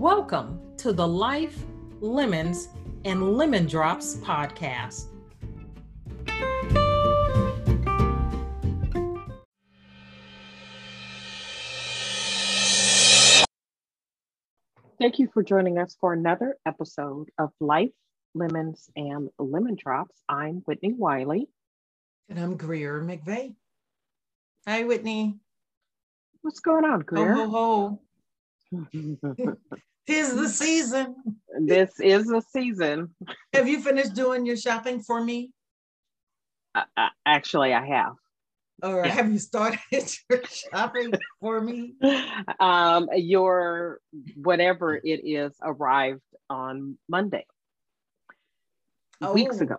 Welcome to the Life, Lemons, and Lemon Drops podcast. Thank you for joining us for another episode of Life, Lemons, and Lemon Drops. I'm Whitnie Wiley. And I'm Greer McVeigh. Hi, Whitnie. What's going on, Greer? Oh, ho, ho, ho. Tis the season. This is the season. Have you finished doing your shopping for me? Uh, uh, actually, I have. Or yeah. have you started your shopping for me? Um, your whatever it is arrived on Monday, oh. weeks ago.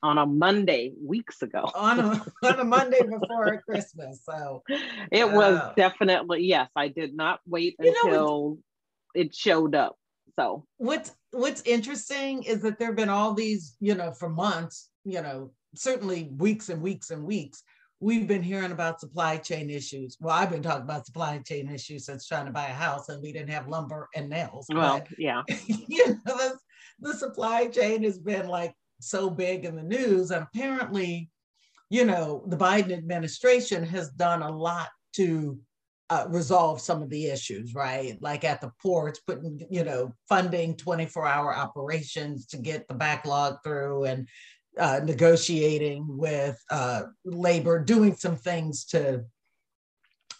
On a Monday, weeks ago. on a on a Monday before Christmas. So it uh, was definitely yes. I did not wait until know, it showed up. So what's what's interesting is that there have been all these, you know, for months, you know, certainly weeks and weeks and weeks, we've been hearing about supply chain issues. Well, I've been talking about supply chain issues since trying to buy a house and we didn't have lumber and nails. Well, but, yeah. You know, the, the supply chain has been like so big in the news. And apparently, you know, the Biden administration has done a lot to uh, resolve some of the issues, right? Like at the ports, putting, you know, funding 24 hour operations to get the backlog through and uh, negotiating with uh, labor, doing some things to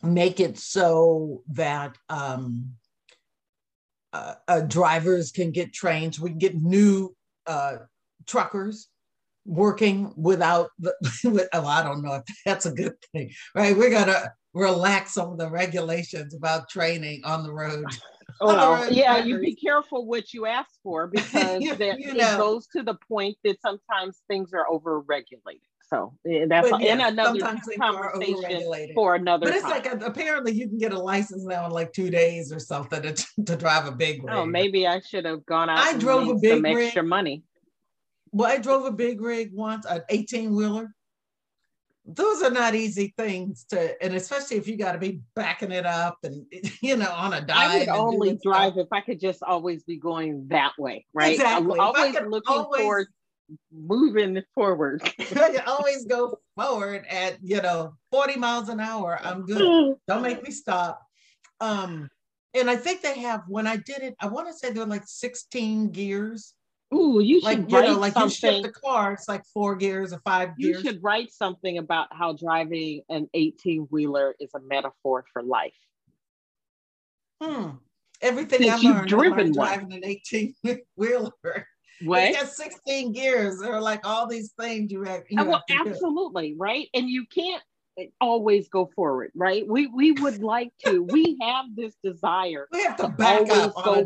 make it so that um, uh, uh drivers can get trained. We can get new truckers working without the, with, oh, I don't know if that's a good thing, right? We're gonna relax some of the regulations about training on the road. Well, yeah, you be careful what you ask for because you, that you know. it goes to the point that sometimes things are over regulated. So eh, that's yeah, in another conversation for another. But it's time. like a, apparently you can get a license now in like two days or something to, to drive a big rig. Oh, maybe I should have gone out. I drove a big some rig. extra money. Well, I drove a big rig once, an 18 wheeler those are not easy things to, and especially if you got to be backing it up and you know on a dive. I would only drive stuff. if I could just always be going that way, right? Exactly. I'm always looking always, for moving forward. always go forward at you know 40 miles an hour. I'm good. Don't make me stop. Um, and I think they have when I did it, I want to say there were like 16 gears Ooh, you like, should you know, like something. you shift the car, it's like four gears or five gears. You should write something about how driving an 18 wheeler is a metaphor for life. Hmm. Everything Since I learned, driven I learned driving an 18 wheeler. What? It's got 16 gears. There are like all these things you have. You uh, well, have absolutely, do. right? And you can't always go forward, right? We we would like to. we have this desire we have to, to always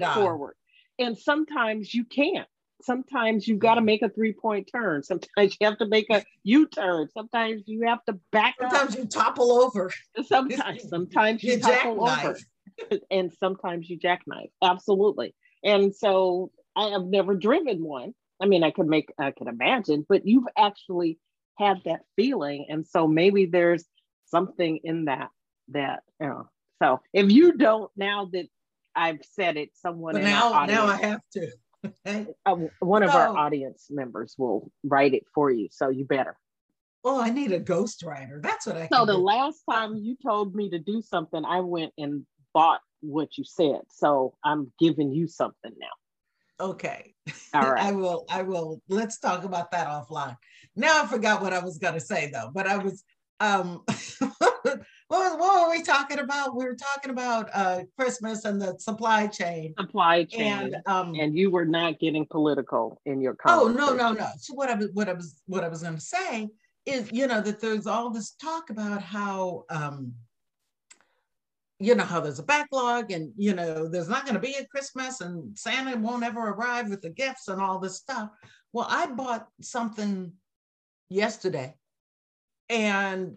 go forward. And sometimes you can't sometimes you've got to make a three point turn. Sometimes you have to make a U turn. Sometimes you have to back sometimes up. you topple over. Sometimes, sometimes you, you topple over. and sometimes you jackknife. Absolutely. And so I have never driven one. I mean, I could make, I could imagine, but you've actually had that feeling. And so maybe there's something in that, that, you know. So if you don't, now that I've said it, someone now, now I have to uh, one of our audience members will write it for you, so you better. Oh, I need a ghostwriter. That's what I. So the do. last time you told me to do something, I went and bought what you said. So I'm giving you something now. Okay. All right. I will, I will, let's talk about that offline. Now I forgot what I was gonna say though, but I was um what, what were we talking about? We were talking about uh Christmas and the supply chain. Supply chain. And um and you were not getting political in your comments. Oh no, no, no. So what I was what I was what I was gonna say is, you know, that there's all this talk about how um you know how there's a backlog and you know there's not going to be a christmas and santa won't ever arrive with the gifts and all this stuff well i bought something yesterday and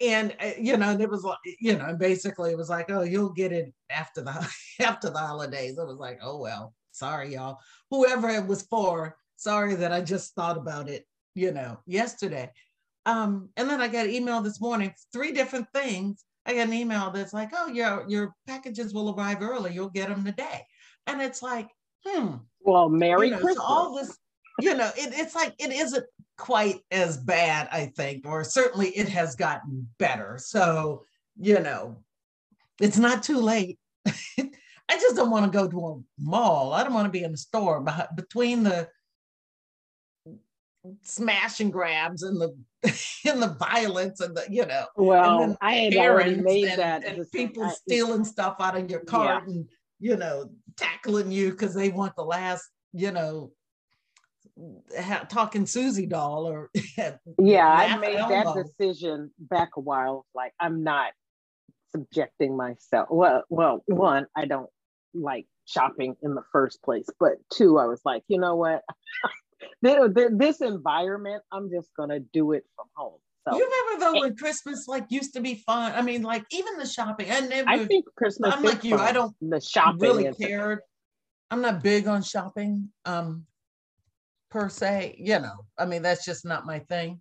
and uh, you know it was like you know basically it was like oh you'll get it after the after the holidays it was like oh well sorry y'all whoever it was for sorry that i just thought about it you know yesterday um and then i got an email this morning three different things I got an email that's like, oh, your your packages will arrive early. You'll get them today. And it's like, hmm. Well, Merry you know, Christmas. So all this, you know, it, it's like it isn't quite as bad, I think, or certainly it has gotten better. So, you know, it's not too late. I just don't want to go to a mall. I don't want to be in the store between the smash and grabs and the and the violence and the you know well i had already made and, that and people I, stealing stuff out of your cart yeah. and you know tackling you because they want the last you know ha- talking Susie doll or yeah i made that decision back a while like i'm not subjecting myself well well one i don't like shopping in the first place but two i was like you know what this environment, I'm just gonna do it from home. So you remember though when Christmas like used to be fun? I mean, like even the shopping. I never. I think Christmas. I'm like you. Fun. I don't the shopping really cared. I'm not big on shopping, um, per se. You know, I mean that's just not my thing.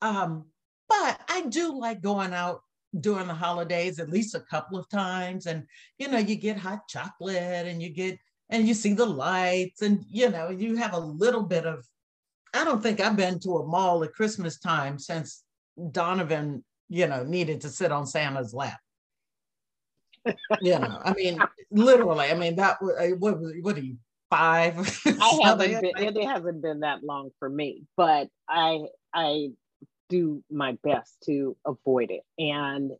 Um, but I do like going out during the holidays at least a couple of times, and you know, you get hot chocolate and you get and you see the lights and you know you have a little bit of i don't think i've been to a mall at christmas time since donovan you know needed to sit on santa's lap you know i mean literally i mean that uh, what what are you five i haven't been it hasn't been that long for me but i i do my best to avoid it. And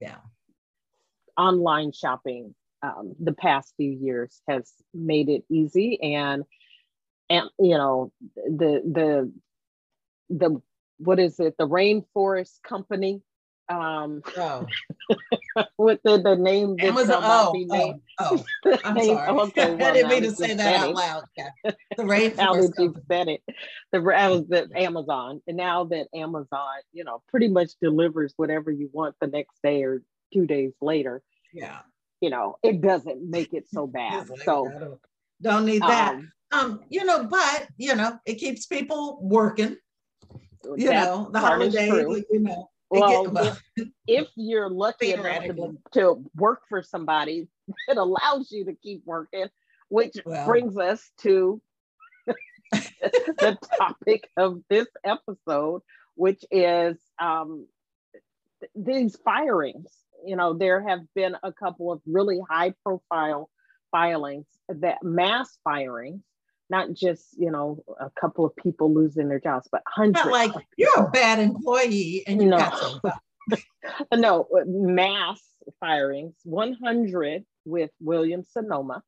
yeah. online shopping um, the past few years has made it easy and and you know the the the what is it? The rainforest company um oh. with the, the name Amazon, oh, oh, oh, I'm name, sorry. Okay, well, I didn't mean to say that out loud. Yeah. The rainforest you said it. The, the Amazon, and now that Amazon, you know, pretty much delivers whatever you want the next day or two days later. Yeah you know, it doesn't make it so bad. so don't, don't, need that. Um, um, you know, but you know, it keeps people working. You know, the holiday, you know. Well, get, if, if, you're lucky enough to, to, work for somebody, it allows you to keep working, which well. brings us to the topic of this episode, which is um, th- these firings you know, there have been a couple of really high profile filings that mass firings, not just, you know, a couple of people losing their jobs, but hundreds. Not like you're a bad employee and you no. got no, mass firings, 100 with Williams Sonoma.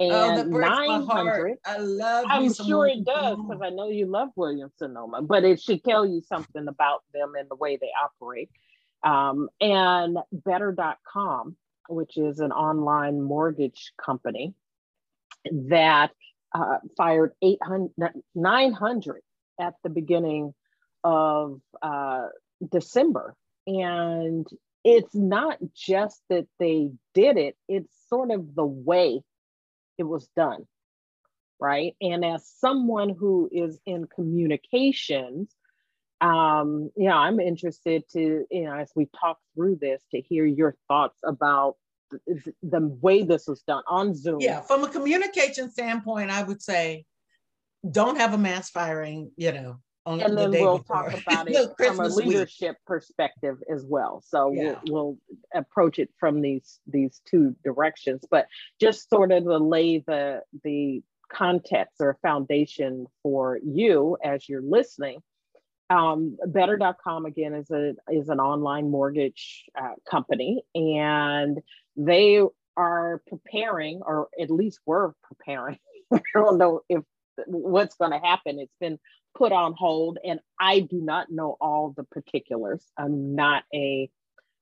Oh, and oh, 900 i love i'm sure it does because i know you love williams sonoma but it should tell you something about them and the way they operate. Um, and better.com, which is an online mortgage company that uh, fired 800, 900 at the beginning of uh, December. And it's not just that they did it, it's sort of the way it was done. Right. And as someone who is in communications, um, yeah, I'm interested to, you know, as we talk through this, to hear your thoughts about the, the way this was done on Zoom. Yeah, from a communication standpoint, I would say don't have a mass firing, you know, and then we'll before. talk about it from a leadership week. perspective as well. So yeah. we'll, we'll approach it from these these two directions, but just sort of to lay the the context or foundation for you as you're listening. Um, better.com again is a is an online mortgage uh, company and they are preparing or at least were preparing. I don't know if what's going to happen. It's been put on hold and i do not know all the particulars. I'm not a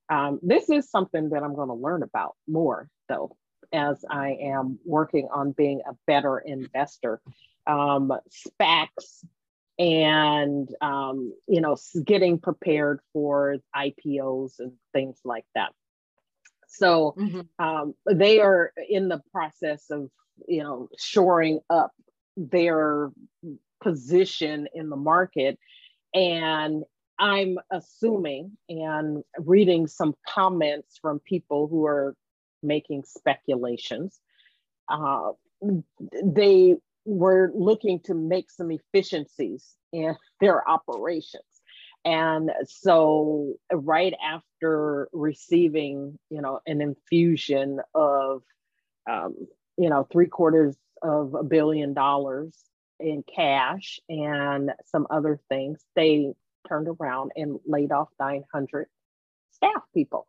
um, this is something that i'm going to learn about more though as i am working on being a better investor. Um, spacs and um, you know getting prepared for ipos and things like that so mm-hmm. um, they are in the process of you know shoring up their position in the market and i'm assuming and reading some comments from people who are making speculations uh, they were looking to make some efficiencies in their operations and so right after receiving you know an infusion of um, you know three quarters of a billion dollars in cash and some other things they turned around and laid off 900 staff people.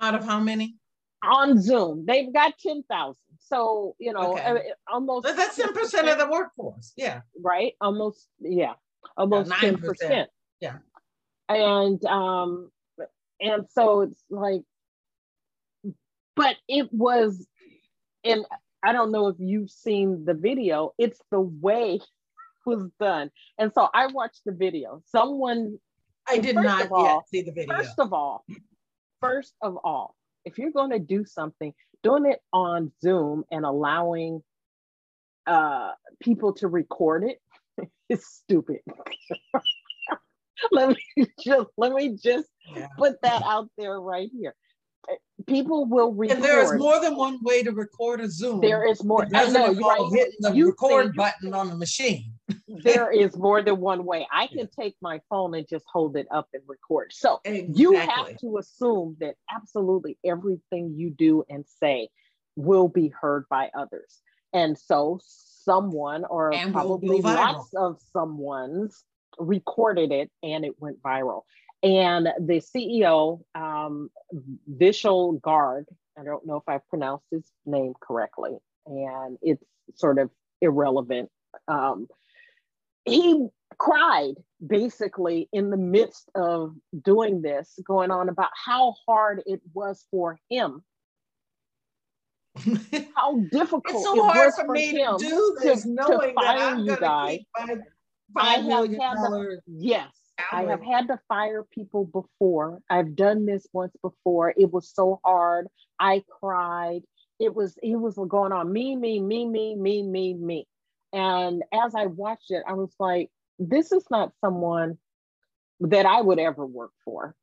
Out of how many? On zoom. They've got 10000 so you know okay. Uh, almost that's 10% of the workforce. Yeah. Right? Almost yeah. Almost yeah, 10% 10%. yeah and um and so it's like but it was and i don't know if you've seen the video. It's the way it was done. And so i watched the video. Someone i did not all, see the video. first of all first of all if you're going to do something doing it on zoom and allowing uh people to record it is stupid let me just let me just yeah. put that out there right here. People will record. And there is more than one way to record a Zoom. There is more. I know you're right. Hitting the you record button on the machine. there is more than one way. I can yeah. take my phone and just hold it up and record. So exactly. you have to assume that absolutely everything you do and say will be heard by others. And so someone or and probably lots of someone's recorded it and it went viral. And the CEO, um, Vishal Garg, I don't know if I've pronounced his name correctly, and it's sort of irrelevant. Um, he cried basically in the midst of doing this, going on about how hard it was for him. how difficult it's so it hard for me to do this, to, knowing to that I'm you guys. My, I have had to, yes, I have had to fire people before. I've done this once before. It was so hard. I cried. It was it was going on me, me, me, me, me, me, me. And as I watched it, I was like, this is not someone that I would ever work for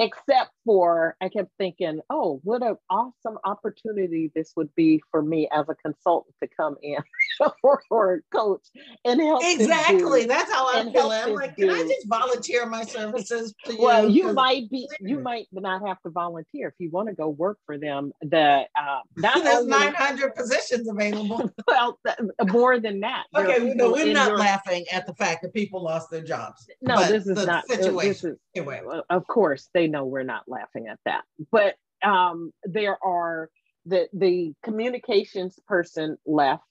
except for I kept thinking, oh, what an awesome opportunity this would be for me as a consultant to come in or, or a coach and help. Exactly. That's how I feel. I'm like, can I just volunteer my services to you? Well, you might be, you might not have to volunteer if you want to go work for them. The uh, not there's 900 positions available. well, more than that. Okay, no, we're not your... laughing at the fact that people lost their jobs. No, this is not situation. This is, anyway, of course they know we're not laughing at that. But um, there are the the communications person left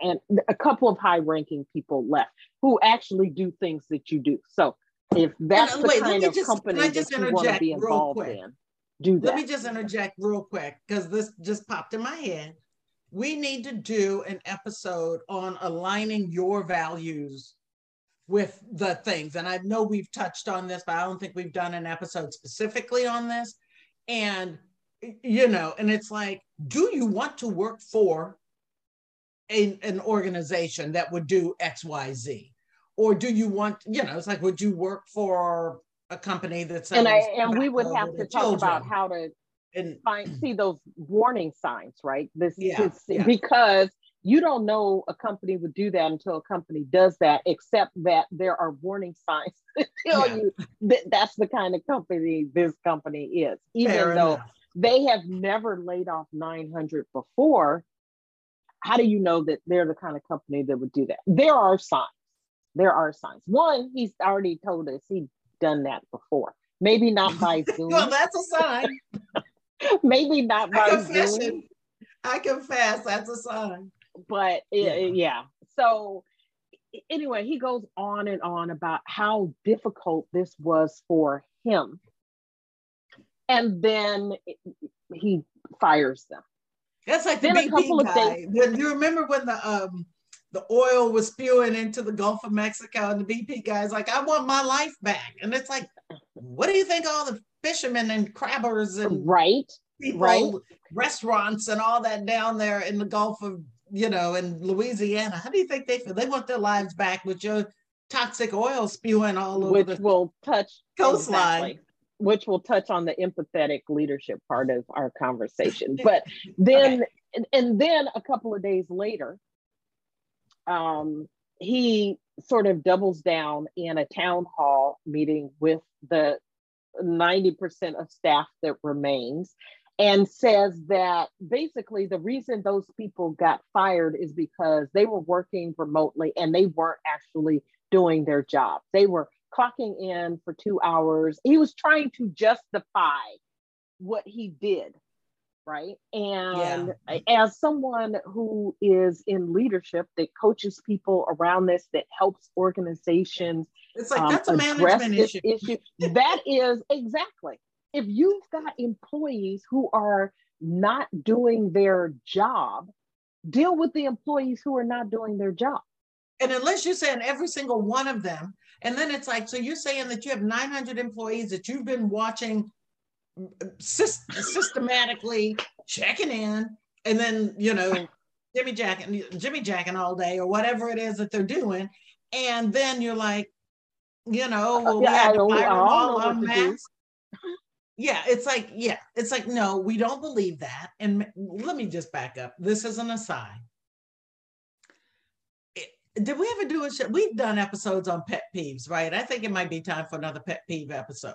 and a couple of high ranking people left who actually do things that you do. So if that's and, the wait, kind of just, company that you want to be involved in, do that. Let me just interject real quick because this just popped in my head. We need to do an episode on aligning your values with the things. And I know we've touched on this, but I don't think we've done an episode specifically on this. And, you know, and it's like, do you want to work for a, an organization that would do XYZ? Or do you want, you know, it's like, would you work for a company that's and I and we would have to talk about how to and find see those warning signs, right? This, yeah, this yeah. because you don't know a company would do that until a company does that, except that there are warning signs that tell yeah. you that that's the kind of company this company is. Even Fair though enough. they have never laid off 900 before, how do you know that they're the kind of company that would do that? There are signs. There are signs. One, he's already told us he'd done that before. Maybe not by Zoom. well, that's a sign. Maybe not by Zoom. I confess, that's a sign but yeah. yeah. So anyway, he goes on and on about how difficult this was for him. And then he fires them. That's like then the BP guy. When you remember when the um the oil was spewing into the Gulf of Mexico, and the BP guy's like, "I want my life back," and it's like, what do you think all the fishermen and crabbers and right, people, right, restaurants and all that down there in the Gulf of you know, in Louisiana, how do you think they feel? They want their lives back with your toxic oil spewing all over which will touch coastline. Exactly, which will touch on the empathetic leadership part of our conversation. But then, okay. and, and then a couple of days later, um, he sort of doubles down in a town hall meeting with the 90% of staff that remains and says that basically the reason those people got fired is because they were working remotely and they weren't actually doing their job. They were clocking in for two hours. He was trying to justify what he did, right? And yeah. as someone who is in leadership that coaches people around this, that helps organizations. It's like um, that's a management issue. issue. that is exactly if you've got employees who are not doing their job, deal with the employees who are not doing their job. And unless you're saying every single one of them, and then it's like, so you're saying that you have 900 employees that you've been watching systematically checking in, and then, you know, Jimmy jacking, Jimmy jacking all day or whatever it is that they're doing. And then you're like, you know, well, we yeah, have to fire all on mass yeah it's like yeah it's like no we don't believe that. And let me just back up. This is an aside did we ever do a show we've done episodes on pet peeves right i think it might be time for another pet peeve episode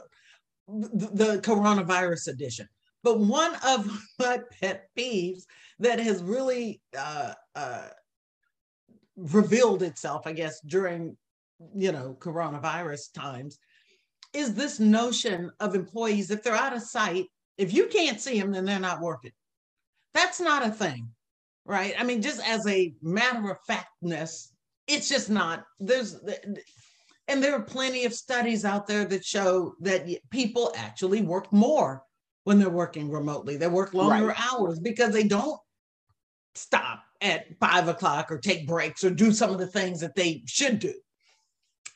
the, the coronavirus edition but one of my pet peeves that has really uh, uh, revealed itself i guess during you know coronavirus times is this notion of employees, if they're out of sight, if you can't see them, then they're not working. That's not a thing, right? I mean, just as a matter of factness, it's just not. There's, and there are plenty of studies out there that show that people actually work more when they're working remotely. They work longer right. hours because they don't stop at five o'clock or take breaks or do some of the things that they should do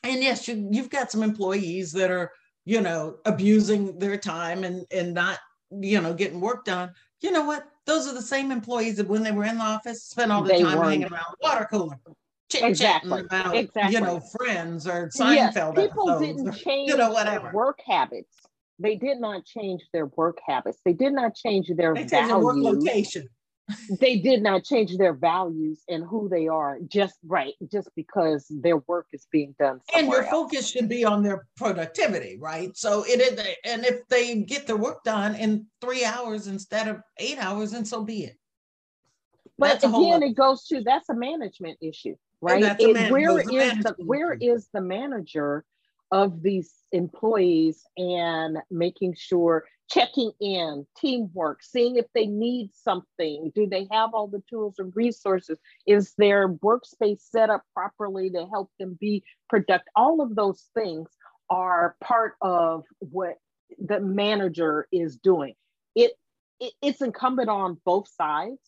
and yes you, you've got some employees that are you know abusing their time and and not you know getting work done you know what those are the same employees that when they were in the office spent all the they time weren't. hanging around the water cooler exactly. Mm, about exactly. you know friends or Seinfeld yes, people didn't change you know whatever work habits they did not change their work habits they did not change their they values. Location they did not change their values and who they are just right just because their work is being done and your else. focus should be on their productivity right so it is and if they get their work done in three hours instead of eight hours and so be it but again it goes to that's a management issue right it, where is the where is the manager of these employees and making sure checking in, teamwork, seeing if they need something. Do they have all the tools and resources? Is their workspace set up properly to help them be productive? All of those things are part of what the manager is doing. It, it it's incumbent on both sides,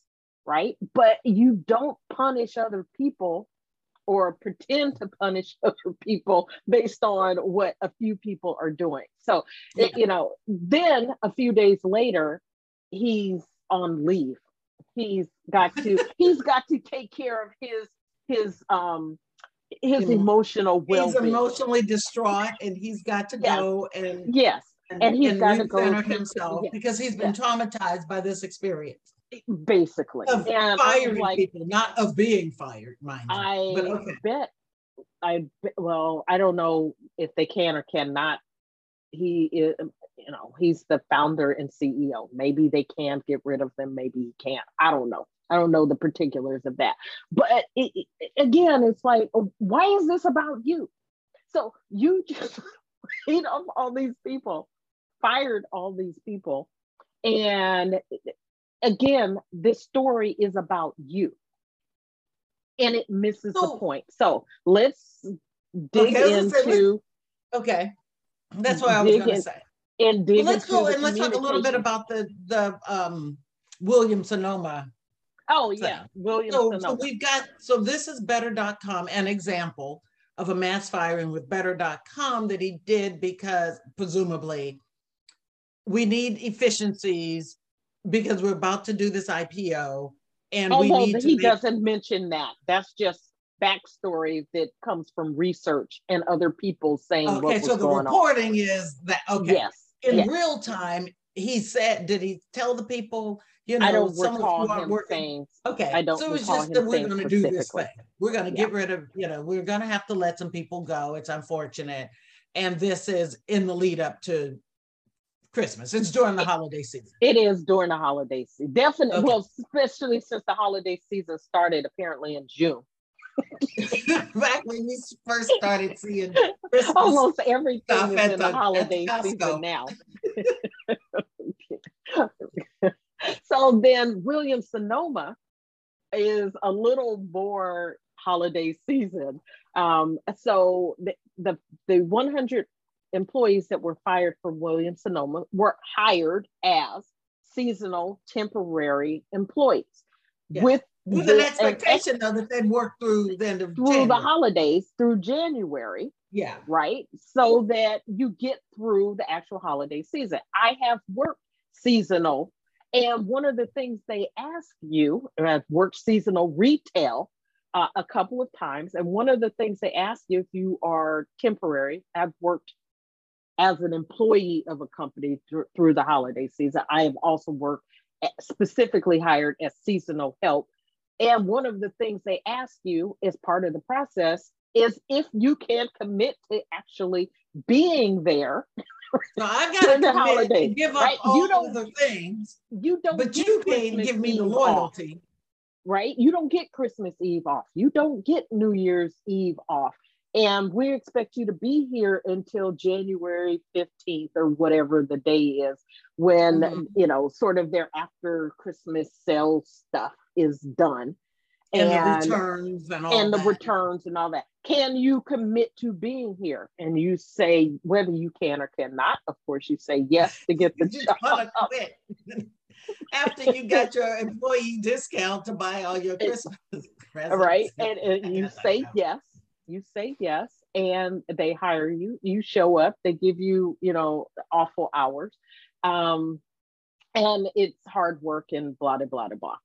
right? But you don't punish other people or pretend to punish other people based on what a few people are doing. So, yeah. it, you know, then a few days later, he's on leave. He's got to he's got to take care of his his um his emotional well He's emotionally distraught and he's got to yes. go and yes. And, and he's and got to go himself yes. because he's been yes. traumatized by this experience. Basically, of and firing like, people, not of being fired, mind you. I okay. bet. I well, I don't know if they can or cannot. He is, you know, he's the founder and CEO. Maybe they can get rid of them. Maybe he can't. I don't know. I don't know the particulars of that. But it, it, again, it's like, oh, why is this about you? So you just laid off all these people, fired all these people. And again, this story is about you. And it misses so, the point. So let's dig okay, into. okay. That's what I was going to say. And dig well, let's go and let's talk a little bit about the the um, William Sonoma Oh yeah, William. So, so, we've got so this is better.com an example of a mass firing with better.com that he did because presumably we need efficiencies because we're about to do this IPO and oh, need he make... doesn't mention that. That's just backstory that comes from research and other people saying okay, so the reporting on. is that okay. Yes. In yes. real time, he said, did he tell the people you know, I don't recall him working. saying. Okay, I don't. So it's just that we're going to do this thing. We're going to yeah. get rid of. You know, we're going to have to let some people go. It's unfortunate, and this is in the lead up to Christmas. It's during the holiday season. It is during the holiday season. Definitely. Okay. Well, especially since the holiday season started apparently in June. Back when we first started seeing Christmas almost everything is in the, the holiday season now. so then William Sonoma is a little more holiday season. Um, so the, the, the 100 employees that were fired from William Sonoma were hired as seasonal temporary employees yes. with with the, an expectation though that they'd work through the end of through January. the holidays through January. Yeah. Right. So that you get through the actual holiday season. I have worked seasonal and one of the things they ask you, I've worked seasonal retail uh, a couple of times, and one of the things they ask you if you are temporary, I've worked as an employee of a company th- through the holiday season. I have also worked at, specifically hired as seasonal help. And one of the things they ask you as part of the process is if you can commit to actually being there So I've got to holiday, give up right? all you don't, the things. You don't, but you can't give me Eve the loyalty. Off, right? You don't get Christmas Eve off. You don't get New Year's Eve off. And we expect you to be here until January 15th or whatever the day is when, mm-hmm. you know, sort of their after Christmas sales stuff is done and, and the returns and all and the returns and all that. Can you commit to being here? And you say whether you can or cannot. Of course, you say yes to get the job. After you got your employee discount to buy all your Christmas presents. Right. And, and you say yes. You say yes. And they hire you. You show up. They give you, you know, awful hours. Um, and it's hard work and blah, blah, blah, blah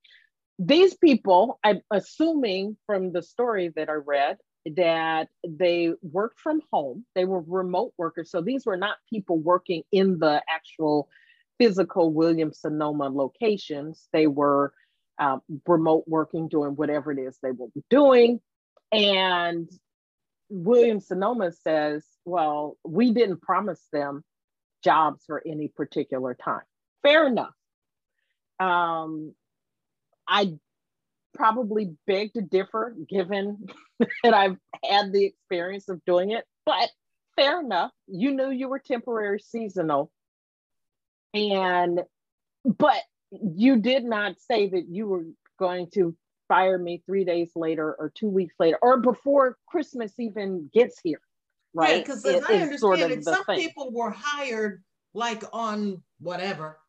these people, I'm assuming from the story that I read, that they worked from home. They were remote workers. So these were not people working in the actual physical Williams Sonoma locations. They were uh, remote working, doing whatever it is they were doing. And Williams Sonoma says, well, we didn't promise them jobs for any particular time. Fair enough. Um, I probably beg to differ given that I've had the experience of doing it, but fair enough. You knew you were temporary seasonal. And, but you did not say that you were going to fire me three days later or two weeks later or before Christmas even gets here. Right. Because as I understand sort of it, some thing. people were hired like on whatever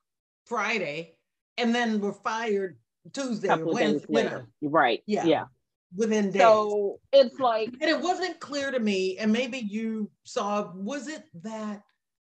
Friday and then were fired Tuesday couple Wednesday, later. Right. Yeah. Yeah. Within days. So it's like and it wasn't clear to me, and maybe you saw, was it that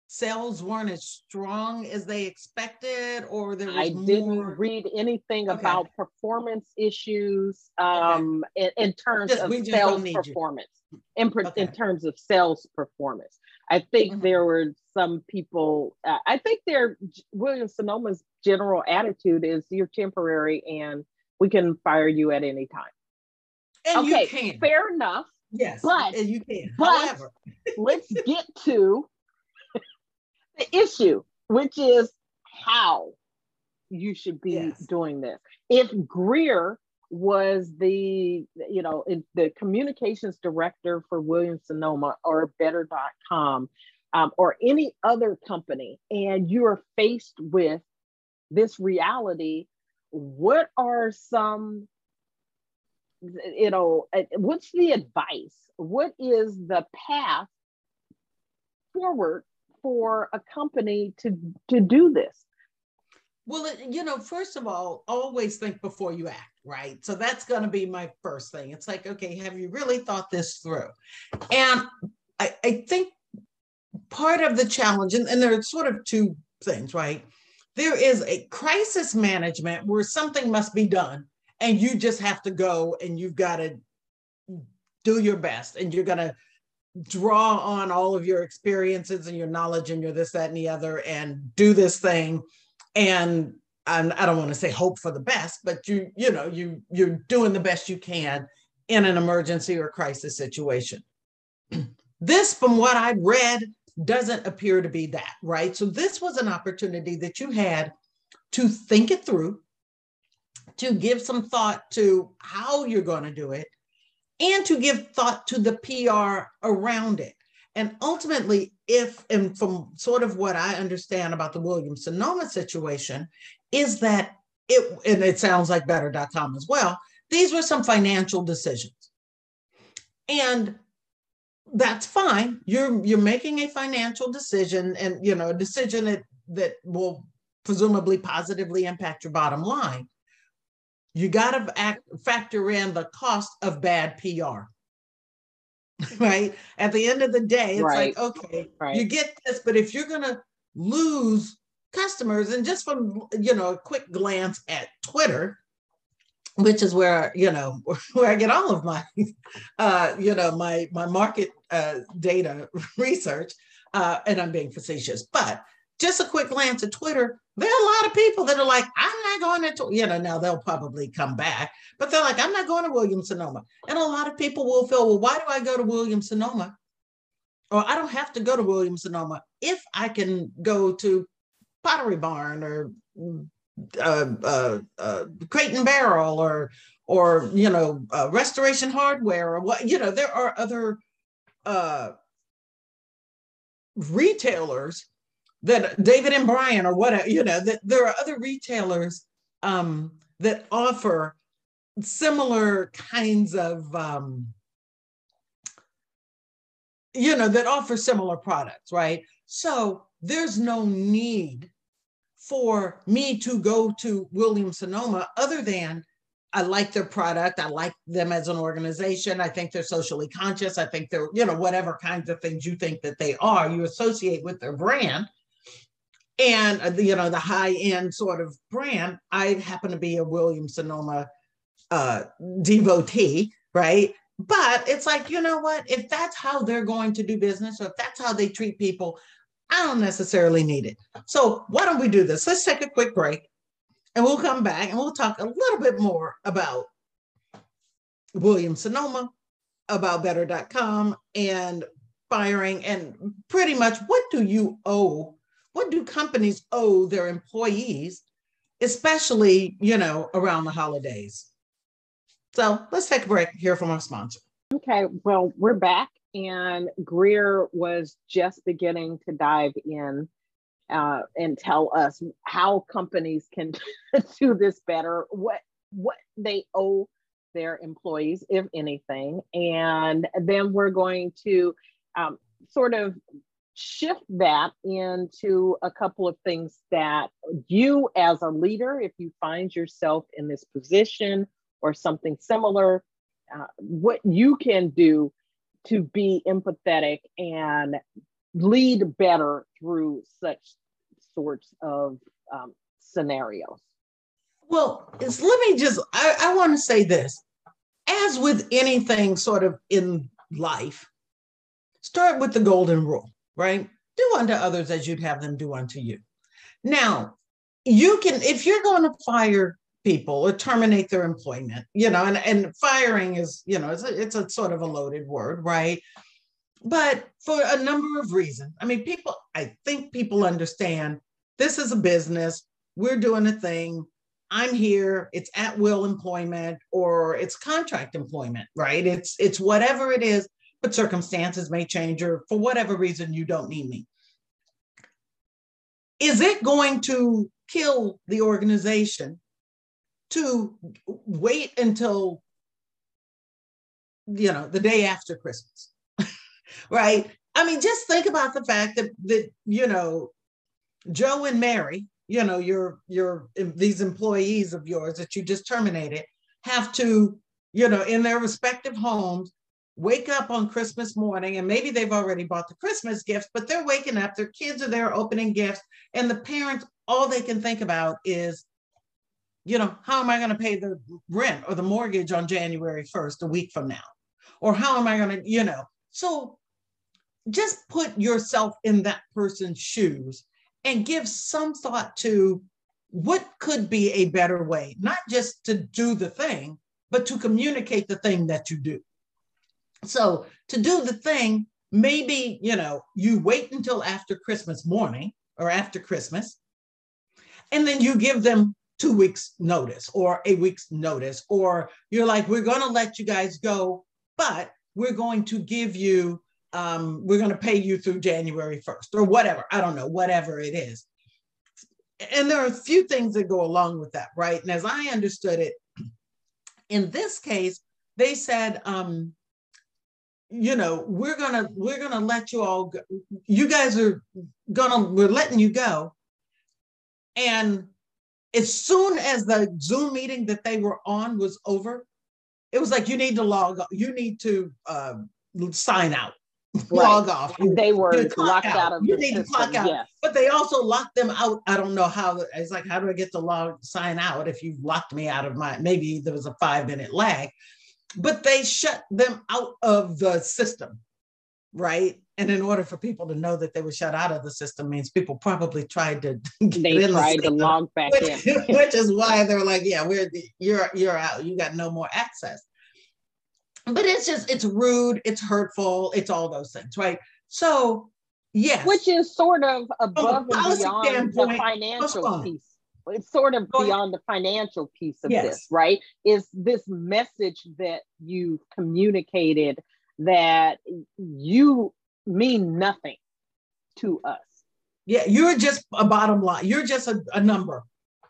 sales weren't as strong as they expected or there was I didn't read anything okay. about performance issues um, okay. in, in, terms just, of sales performance in, okay. in terms of sales performance. I think mm-hmm. there were some people, uh, I think their William Sonoma's general attitude is you're temporary and we can fire you at any time. And okay, fair enough. Yes, but and you can. But However. let's get to the issue, which is how you should be yes. doing this. If Greer was the, you know, the communications director for Williams Sonoma or Better.com um, or any other company, and you are faced with this reality, what are some you know, uh, what's the advice? What is the path forward for a company to to do this? Well, you know, first of all, always think before you act, right? So that's going to be my first thing. It's like, okay, have you really thought this through? And I, I think part of the challenge, and, and there are sort of two things, right? There is a crisis management where something must be done, and you just have to go and you've got to do your best, and you're going to draw on all of your experiences and your knowledge and your this, that, and the other, and do this thing. And, and I don't want to say hope for the best, but you, you know, you you're doing the best you can in an emergency or crisis situation. this, from what I read, doesn't appear to be that, right? So this was an opportunity that you had to think it through, to give some thought to how you're going to do it, and to give thought to the PR around it. And ultimately, if, and from sort of what I understand about the Williams Sonoma situation, is that it, and it sounds like better.com as well, these were some financial decisions. And that's fine. You're you're making a financial decision and you know, a decision that, that will presumably positively impact your bottom line you got to factor in the cost of bad PR. right? At the end of the day, it's right. like, okay, right. you get this, but if you're going to lose customers, and just from, you know, a quick glance at Twitter, which is where you know where I get all of my uh, you know my my market uh, data research, uh, and I'm being facetious, but just a quick glance at Twitter, there are a lot of people that are like, I'm not going to, you know, now they'll probably come back, but they're like, I'm not going to Williams Sonoma. And a lot of people will feel, well, why do I go to Williams Sonoma? Or I don't have to go to Williams Sonoma if I can go to Pottery Barn or uh, uh, uh, Crate and Barrel or, or you know, uh, Restoration Hardware or what, you know, there are other uh, retailers that David and Brian or whatever, you know, that there are other retailers um, that offer similar kinds of, um, you know, that offer similar products, right? So there's no need for me to go to Williams Sonoma other than I like their product. I like them as an organization. I think they're socially conscious. I think they're, you know, whatever kinds of things you think that they are, you associate with their brand and uh, you know the high end sort of brand i happen to be a williams sonoma uh, devotee right? But it's like you know what? If that's how they're going to do business or if that's how they treat people i don't necessarily need it. So why don't we do this? Let's take a quick break and we'll come back and we'll talk a little bit more about williams sonoma about better.com and firing and pretty much what do you owe what do companies owe their employees, especially, you know, around the holidays? So let's take a break, hear from our sponsor. Okay, well, we're back, and Greer was just beginning to dive in uh, and tell us how companies can do this better, what what they owe their employees, if anything, and then we're going to um, sort of shift that into a couple of things that you, as a leader, if you find yourself in this position or something similar, uh, what you can do to be empathetic and lead better through such sorts of um, scenarios. Well, let me just, I, I want to say this. As with anything sort of in life, start with the golden rule, right? Do unto others as you'd have them do unto you. Now, you can, if you're going to fire people or terminate their employment, you know, and, and firing is, you know, it's a, it's a sort of a loaded word, right? But for a number of reasons, I mean, people, I think people understand this is a business. We're doing a thing. I'm here. It's at will employment or it's contract employment, right? It's it's whatever it is, but circumstances may change or for whatever reason you don't need me. Is it going to kill the organization to wait until you know the day after Christmas? right? I mean, just think about the fact that that you know Joe and Mary, you know, your your these employees of yours that you just terminated have to, you know, in their respective homes, wake up on Christmas morning and maybe they've already bought the Christmas gifts, but they're waking up, their kids are there opening gifts, and the parents, all they can think about is, you know, how am I going to pay the rent or the mortgage on January 1st, a week from now? Or how am I going to, you know? So just put yourself in that person's shoes and give some thought to what could be a better way, not just to do the thing, but to communicate the thing that you do. So to do the thing, maybe, you know, you wait until after Christmas morning or after Christmas, and then you give them two weeks notice or a week's notice, or you're like, we're going to let you guys go, but we're going to give you um, we're going to pay you through January 1st or whatever. I don't know, whatever it is. And there are a few things that go along with that, right? And as I understood it, in this case, they said, um, you know, we're gonna we're gonna let you all go. You guys are gonna we're letting you go. And as soon as the Zoom meeting that they were on was over, it was like you need to log. You need to uh, sign out log off. They were locked out. out. of you need system. to clock out. Yes. But they also locked them out. I don't know how it's like, how do I get the log sign out if you locked me out of my maybe there was a five minute lag, but they shut them out of the system, right? And in order for people to know that they were shut out of the system means people probably tried to they tried the to log back which, in. which is why they're like, yeah, we're you're you're out, you got no more access. But it's just it's rude. It's hurtful. It's all those things right? So yes. Which is sort of above and beyond the financial piece it's sort of beyond the financial piece of yes. this right is this message that you've communicated that you mean nothing to us yeah you're just a bottom line you're just a, a number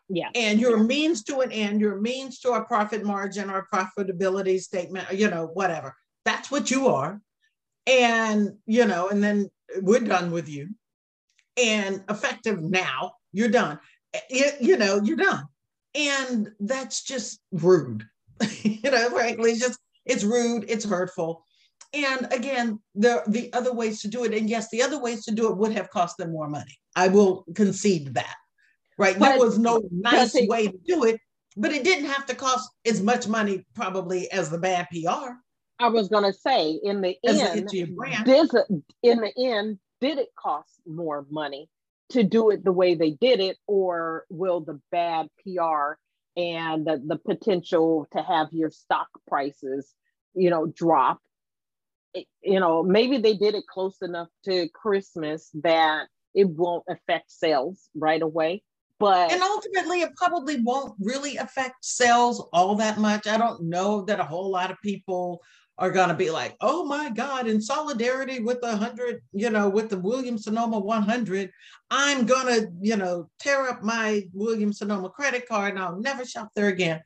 yeah. And your means to an end, your means to a profit margin or profitability statement, you know, whatever. That's what you are. And, you know, and then we're done with you. And effective now, you're done. You, you know, you're done. And that's just rude. you know, frankly, it's just, it's rude, it's hurtful. And again, the the other ways to do it, and yes, the other ways to do it would have cost them more money. I will concede that right? But there was no nice it, way to do it, but it didn't have to cost as much money probably as the bad PR. I was gonna say in the end, did, in the end, did it cost more money to do it the way they did it, or will the bad PR and the, the potential to have your stock prices, you know, drop? you know, maybe they did it close enough to Christmas that it won't affect sales right away. But and ultimately, it probably won't really affect sales all that much. I don't know that a whole lot of people are going to be like, oh my God, in solidarity with the 100, you know, with the Williams Sonoma 100, I'm going to, you know, tear up my Williams Sonoma credit card and I'll never shop there again.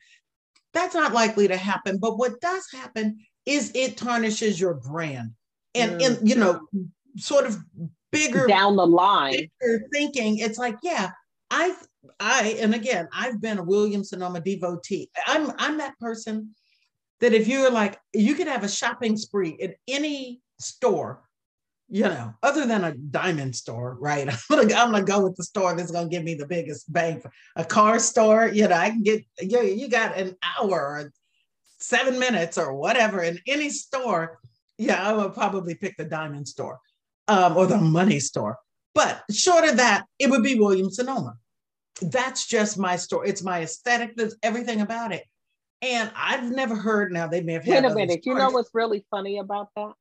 That's not likely to happen. But what does happen is it tarnishes your brand. And, mm. and you know, sort of bigger down the line thinking, it's like, yeah, I I and again, I've been a Williams Sonoma devotee. I'm I'm that person that if you're like you could have a shopping spree at any store you know, other than a diamond store, right? I'm gonna, I'm gonna go with the store that's gonna give me the biggest bang. For, a car store, you know, I can get, you, you got an hour or seven minutes or whatever in any store. Yeah, I would probably pick the diamond store um, or the money store. But short of that, it would be Williams Sonoma. That's just my store. It's my aesthetic. That's everything about it. And I've never heard now they may have had. Wait a minute. You know what's really funny about that?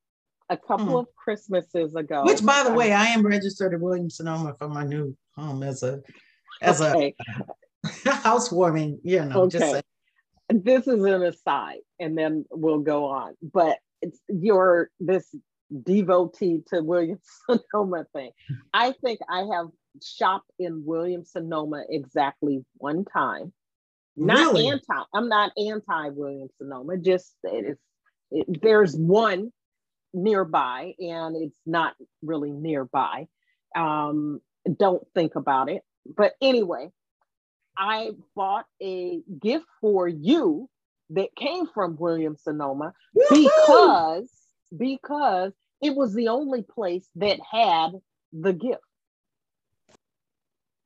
A couple mm. of Christmases ago. Which by the way, I am registered at Williams Sonoma for my new home as a as okay. a housewarming, you know, okay. just this is an aside and then we'll go on. But it's your this devotee to Williams Sonoma thing. I think I have shopped in Williams Sonoma exactly one time. Not really? anti, I'm not anti Williams Sonoma, just it is it, there's one nearby and it's not really nearby. Um, don't think about it. But anyway, I bought a gift for you that came from Williams Sonoma because because it was the only place that had the gift.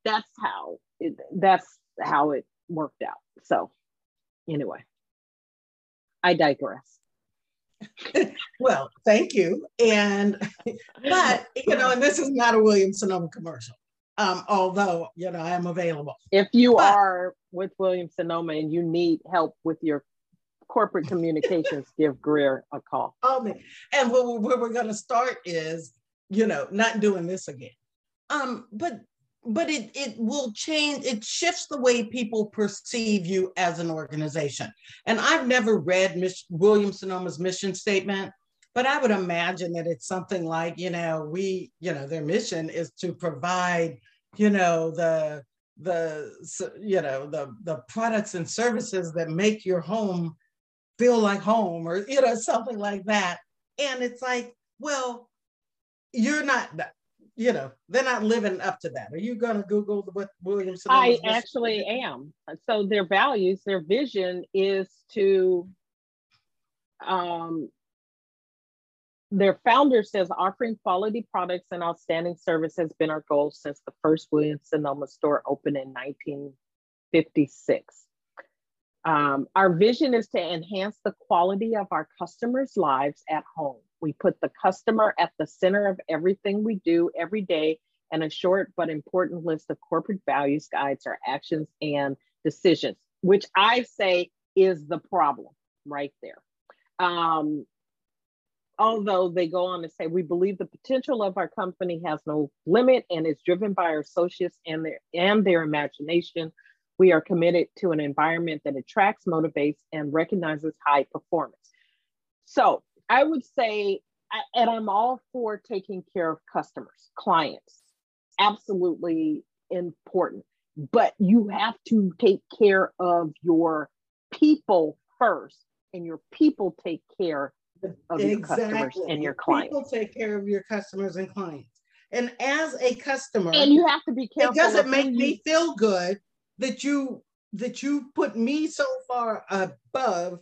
That's how it, that's how it worked out. So anyway, I digress. well, thank you. And but you know, and this is not a Williams Sonoma commercial. Um, although you know I am available. If you but, are with Williams Sonoma and you need help with your corporate communications, give Greer a call. Oh, and where, where we're going to start is, you know, not doing this again. Um, but but it it will change. It shifts the way people perceive you as an organization. And I've never read Mich- william Sonoma's mission statement, but I would imagine that it's something like, you know, we, you know, their mission is to provide, you know, the the you know the the products and services that make your home feel like home or you know something like that and it's like well you're not you know they're not living up to that. Are you going to google what williamson i actually am. So their values their vision is to um their founder says offering quality products and outstanding service has been our goal since the first williams sonoma store opened in 1956 um, our vision is to enhance the quality of our customers' lives at home. We put the customer at the center of everything we do every day, and a short but important list of corporate values guides our actions and decisions, which I say is the problem right there. Um, although they go on to say, we believe the potential of our company has no limit and is driven by our associates and their, and their imagination we are committed to an environment that attracts, motivates, and recognizes high performance. So I would say, and I'm all for taking care of customers, clients, absolutely important. But you have to take care of your people first, and your people take care of exactly. your customers and your clients. People take care of your customers and clients. And as a customer, and you have to be careful. It doesn't make me feel good that you that you put me so far above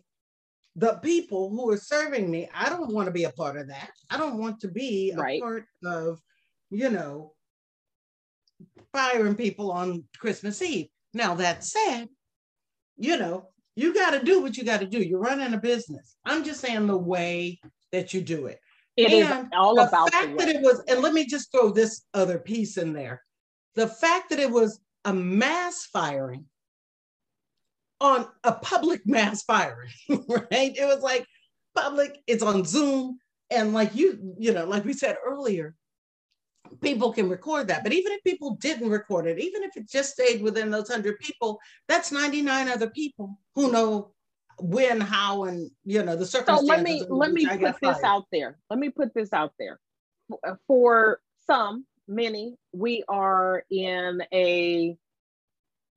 the people who are serving me. I don't want to be a part of that. I don't want to be a part of, you know, firing people on Christmas Eve. Now that said, you know, you got to do what you got to do. You're running a business. I'm just saying the way that you do it. It and is all the about fact that it was, and let me just throw this other piece in there. The fact that it was a mass firing on a public mass firing, right? It was like public, it's on Zoom. And like you, you know, like we said earlier, people can record that. But even if people didn't record it, even if it just stayed within those 100 people, that's 99 other people who know when, how, and you know the circumstances. So let me let me put this out there. Let me put this out there. Uh, for some, many, we are in a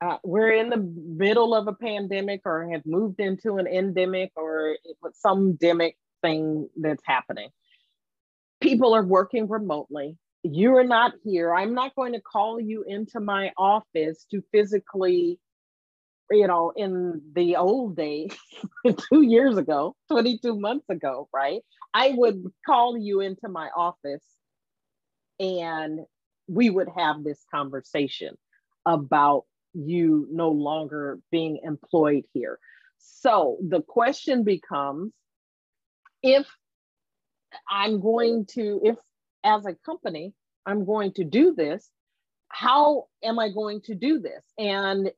uh, we're in the middle of a pandemic or have moved into an endemic or some demic thing that's happening. People are working remotely. You are not here. I'm not going to call you into my office to physically, you know, in the old days, two years ago, 22 months ago, right? I would call you into my office and we would have this conversation about you no longer being employed here. So the question becomes if I'm going to, if as a company, I'm going to do this, how am I going to do this? And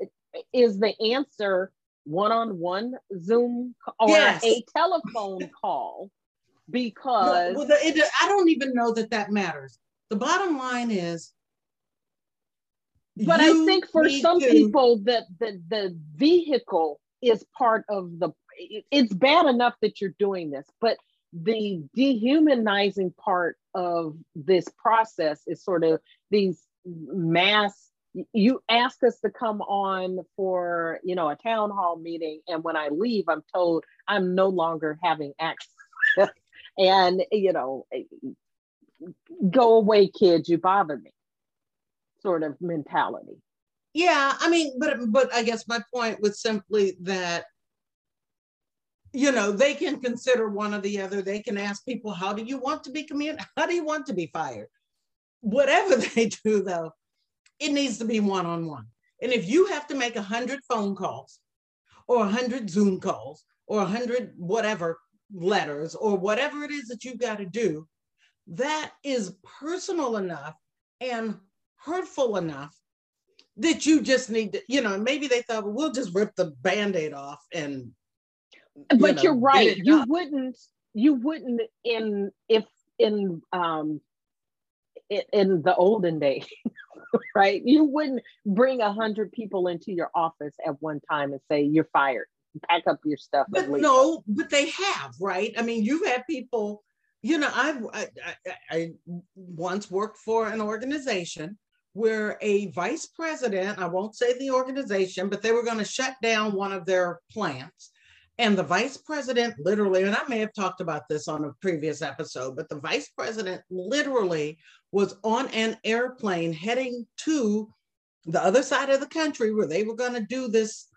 is the answer one on one Zoom or yes. a telephone call? Because well, it, I don't even know that that matters. The bottom line is but I think for some to... people that the, the vehicle is part of the it's bad enough that you're doing this, but the dehumanizing part of this process is sort of these mass you ask us to come on for you know a town hall meeting and when i leave i'm told i'm no longer having access. And you know eh, go away kids you bother me sort of mentality. Yeah, I mean, but but I guess my point was simply that you know they can consider one or the other. They can ask people, "How do you want to be commun? How do you want to be fired?" Whatever they do, though, it needs to be one on one. And if you have to make a hundred phone calls, or a hundred Zoom calls, or a hundred whatever letters, or whatever it is that you've got to do, that is personal enough and hurtful enough that you just need to, you know, maybe they thought, well, we'll just rip the band-aid off and you but know, you're right. You up. wouldn't, you wouldn't in if in um in, the olden days, right? You wouldn't bring a hundred people into your office at one time and say you're fired. Pack up your stuff. But no, but they have, right? I mean, you've had people. You know, I, I, I, I once worked for an organization where a vice president, I won't say the organization, but they were going to shut down one of their plants. And the vice president literally, and I may have talked about this on a previous episode, but the vice president literally was on an airplane heading to the other side of the country where they were going to do this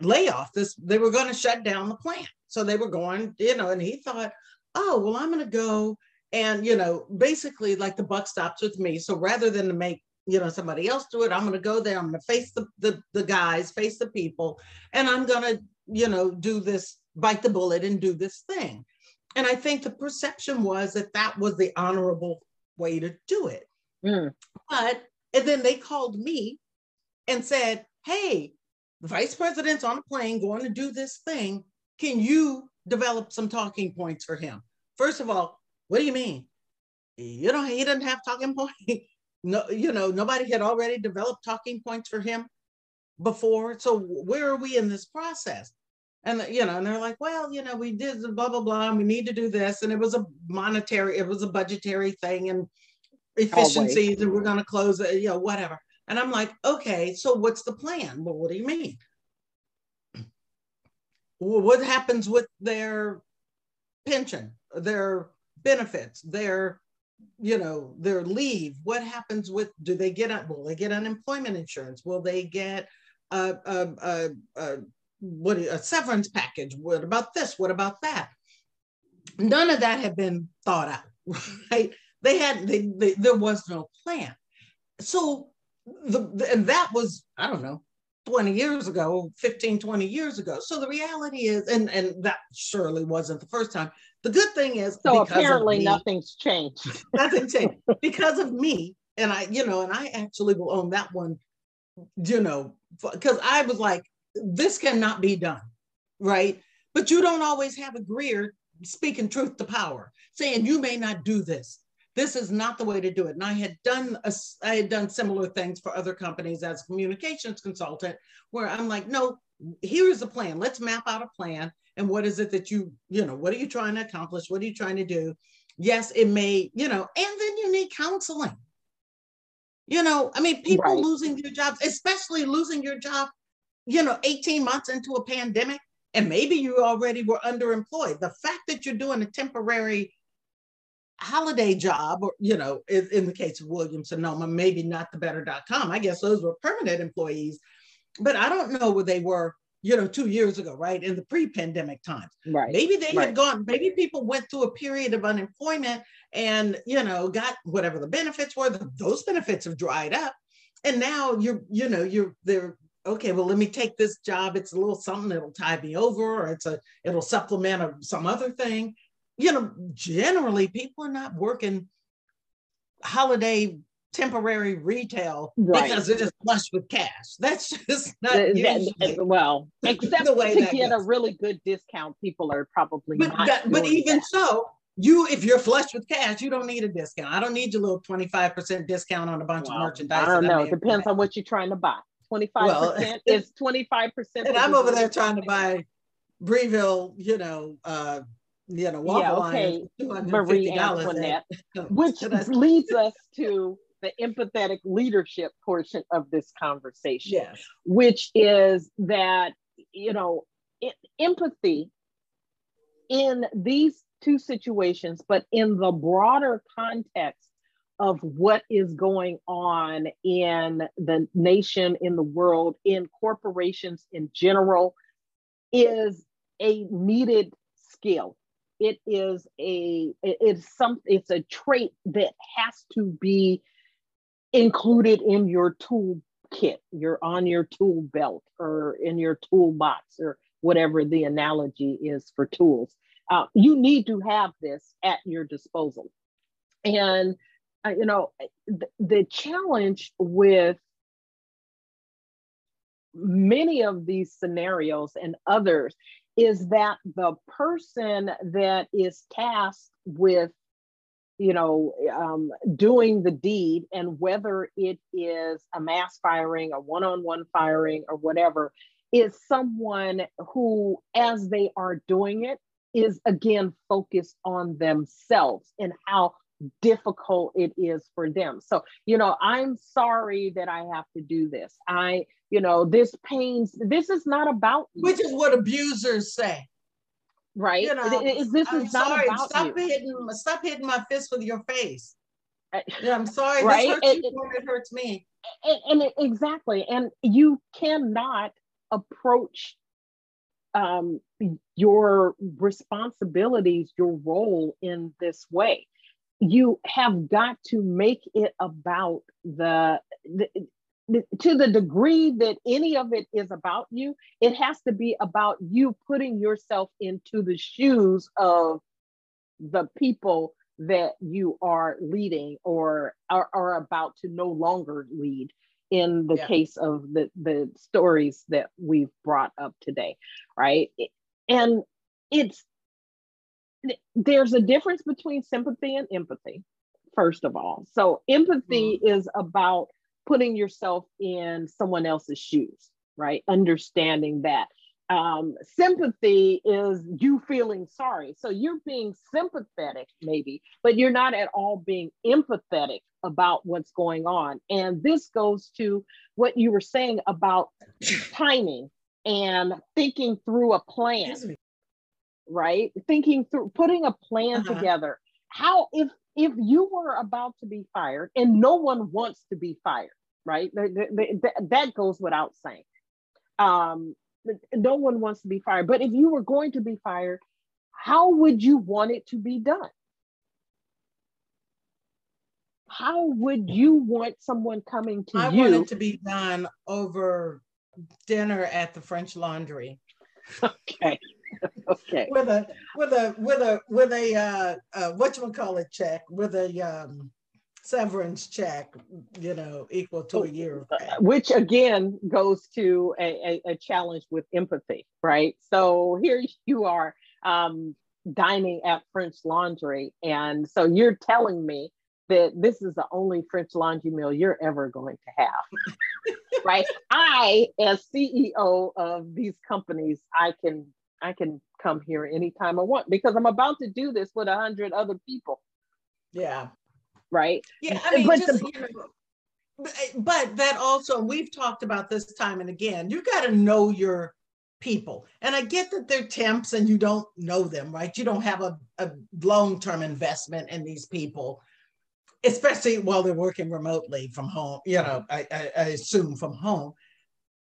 layoff. This they were going to shut down the plant. So they were going, you know, and he thought, oh, well, I'm going to go and you know basically like the buck stops with me. So rather than to make you know somebody else do it i'm going to go there i'm going to face the, the the guys face the people and i'm going to you know do this bite the bullet and do this thing. And i think the perception was that that was the honorable way to do it. Mm. but and then they called me and said hey the vice president's on a plane going to do this thing. Can you develop some talking points for him? First of all what do you mean? You know, he didn't have talking points. no, you know, nobody had already developed talking points for him before. So where are we in this process? And you know, and they're like, well, you know, we did blah blah blah, and we need to do this, and it was a monetary, it was a budgetary thing, and efficiencies, Always. and we're going to close it, you know, whatever. And I'm like, okay, so what's the plan? Well, what do you mean? Well, what happens with their pension, their benefits, their you know their leave. What happens with do they get will they get unemployment insurance? Will they get a, a, a, a what a severance package? What about this? What about that? None of that had been thought out right? They had they, they there was no plan. So the, the and that was i don't know 20 years ago 15 20 years ago. So the reality is and and that surely wasn't the first time the good thing is so apparently me, nothing's changed nothing changed because of me and i you know and i actually will own that one you know because i was like this cannot be done right but you don't always have a Greer speaking truth to power saying you may not do this this is not the way to do it. And I had done a, I had done similar things for other companies as communications consultant, where I'm like, no, here is a plan. Let's map out a plan. And what is it that you, you know, what are you trying to accomplish? What are you trying to do? Yes, it may, you know, and then you need counseling. You know, I mean, people right. losing their jobs, especially losing your job, you know, 18 months into a pandemic, and maybe you already were underemployed. The fact that you're doing a temporary holiday job, or you know, in, in the case of Williams Sonoma, maybe not the better.com. I guess those were permanent employees, but I don't know where they were, you know, two years ago, right? In the pre-pandemic times. Right. Maybe they right. had gone, maybe people went through a period of unemployment and you know got whatever the benefits were those benefits have dried up and now you're you know you're they're okay well let me take this job it's a little something that'll tie me over or it's a it'll supplement a, some other thing you know generally people are not working holiday temporary retail right. because they're just flush with cash. That's just not that, well, except the way to get goes. a really good discount. People are probably but that, but even that. so, you if you're flush with cash, you don't need a discount. I don't need your little twenty five percent discount on a bunch well, of merchandise. I don't know. It depends on what you're trying to buy. Twenty five percent is twenty five percent. And I'm over there trying to buy Breville, you know, uh, you know, yeah, okay, Marie Antoinette, which leads us to the empathetic leadership portion of this conversation, yes. which is that, you know, it, empathy in these two situations, but in the broader context of what is going on in the nation, in the world, in corporations in general, is a needed skill. It is a it's some it's a trait that has to be included in your tool kit, you're on your tool belt or in your toolbox or whatever the analogy is for tools. Uh, you need to have this at your disposal. And, uh, you know, th- the challenge with many of these scenarios and others is that the person that is tasked with you know, um, doing the deed, and whether it is a mass firing, a one on one firing, or whatever, is someone who, as they are doing it, is again focused on themselves and how difficult it is for them. So, you know, I'm sorry that I have to do this. I, you know, this pains, this is not about Which is what abusers say right? You know, is, this I'm is sorry. not about stop you. hitting stop hitting my fist with your face. Yeah, I'm sorry. Right? This hurts and, you more it hurts me. And, and it, exactly, and you cannot approach um, your responsibilities, your role in this way. You have got to make it about the, the to the degree that any of it is about you, it has to be about you putting yourself into the shoes of the people that you are leading or are, are about to no longer lead in the yeah. case of the, the stories that we've brought up today, right? And it's there's a difference between sympathy and empathy, first of all. So empathy mm. is about putting yourself in someone else's shoes, right? Understanding that. Um, sympathy is you feeling sorry. So you're being sympathetic, maybe, but you're not at all being empathetic about what's going on. And this goes to what you were saying about timing and thinking through a plan, right? Thinking through putting a plan uh-huh. together. How, if if you were about to be fired and no one wants to be fired, right? That goes without saying. Um, no one wants to be fired. But if you were going to be fired, how would you want it to be done? How would you want someone coming to I you? I want it to be done over dinner at the French Laundry. Okay. okay. With a with a with a with a uh, uh what you call it check with a um severance check, you know, equal to a year. Which again goes to a, a, a, challenge with empathy, right? So here you are um, dining at French Laundry. And so you're telling me that this is the only French laundry meal you're ever going to have, right? I, as CEO of these companies, I can I can come here anytime I want because I'm about to do this with a hundred other people. Yeah right? Yeah, I mean, but, just, the, you know, but eh, that also we've talked about this time and again. You got to know your people, and I get that they're temps and you don't know them, right? You don't have a, a long term investment in these people, especially while they're working remotely from home. You know, I, I, I assume from home.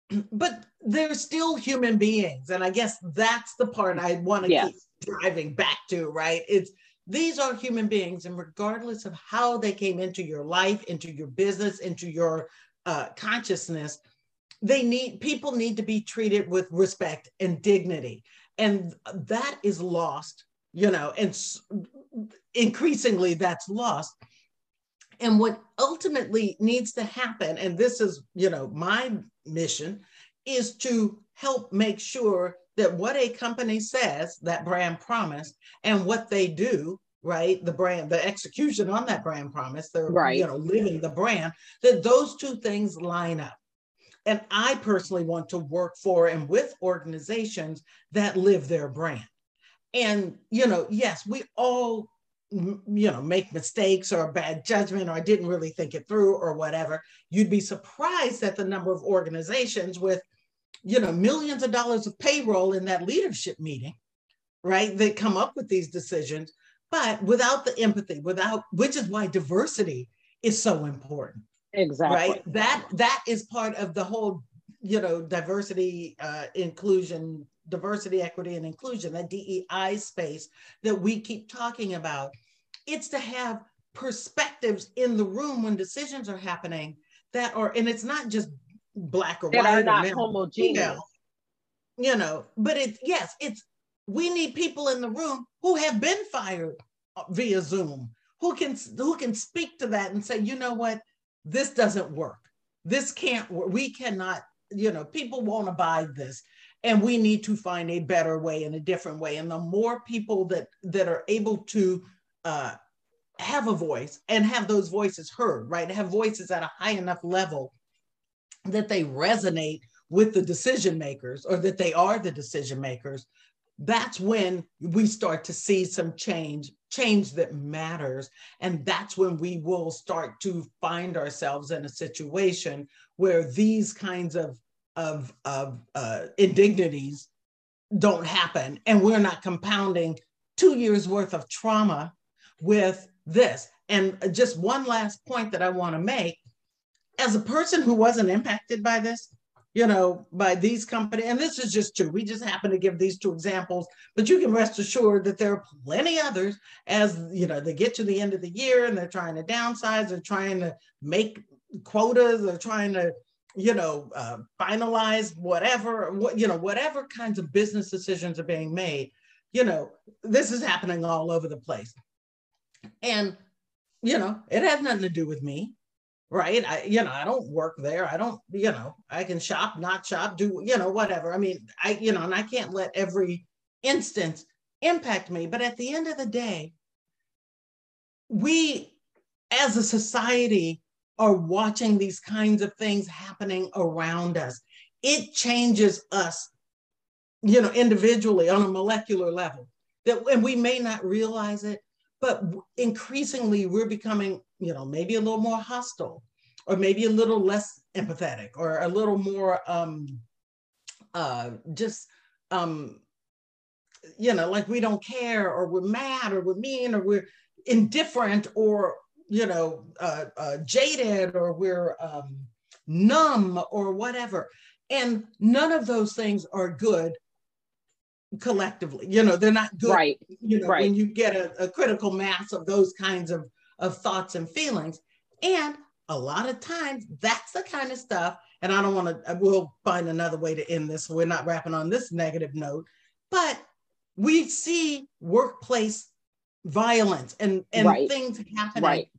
But they're still human beings, and I guess that's the part I want to yes. keep driving back to, right? It's these are human beings, and regardless of how they came into your life, into your business, into your uh, consciousness, they need people need to be treated with respect and dignity, and that is lost, you know, and increasingly that's lost. And what ultimately needs to happen, and this is, you know, my mission, is to help make sure that what a company says, that brand promise, and what they do, right, the brand, the execution on that brand promise, they're right. you know living the brand, that those two things line up. And I personally want to work for and with organizations that live their brand. And you know, yes, we all you know make mistakes or a bad judgment or i didn't really think it through or whatever you'd be surprised at the number of organizations with you know, millions of dollars of payroll in that leadership meeting, right? They come up with these decisions, but without the empathy, without which is why diversity is so important. Exactly. Right. That that is part of the whole, you know, diversity, uh, inclusion, diversity, equity, and inclusion, that DEI space that we keep talking about. It's to have perspectives in the room when decisions are happening that are, and it's not just black or that white are not homogeneous. You know, but it's yes, it's we need people in the room who have been fired via Zoom, who can who can speak to that and say, you know what, this doesn't work. This can't work. We cannot, you know, people won't abide this. And we need to find a better way and a different way. And the more people that that are able to uh, have a voice and have those voices heard, right? Have voices at a high enough level that they resonate with the decision makers or that they are the decision makers, that's when we start to see some change, change that matters. And that's when we will start to find ourselves in a situation where these kinds of, of, of uh, indignities don't happen. And we're not compounding two years worth of trauma with this. And just one last point that I want to make as a person who wasn't impacted by this, you know, by these companies, and this is just two, we just happen to give these two examples, but you can rest assured that there are plenty others as, you know, they get to the end of the year and they're trying to downsize, they're trying to make quotas, they're trying to, you know, uh, finalize whatever, what, you know, whatever kinds of business decisions are being made, you know, this is happening all over the place. And, you know, it has nothing to do with me right? I you know i don't work there. I don't you know i can shop not shop do you know whatever. I mean i you know and i can't let every instance impact me. But at the end of the day we as a society are watching these kinds of things happening around us. It changes us you know individually on a molecular level that and we may not realize it but increasingly we're becoming you know maybe a little more hostile or maybe a little less empathetic or a little more um uh just um you know like we don't care or we're mad or we're mean or we're indifferent or you know uh, uh jaded or we're um numb or whatever and none of those things are good collectively. You know, they're not good. Right. You know, right. when you get a, a critical mass of those kinds of, of thoughts and feelings. And a lot of times that's the kind of stuff, and I don't want to, we'll find another way to end this. we're not wrapping on this negative note, but we see workplace violence and, and right. things happening. Right.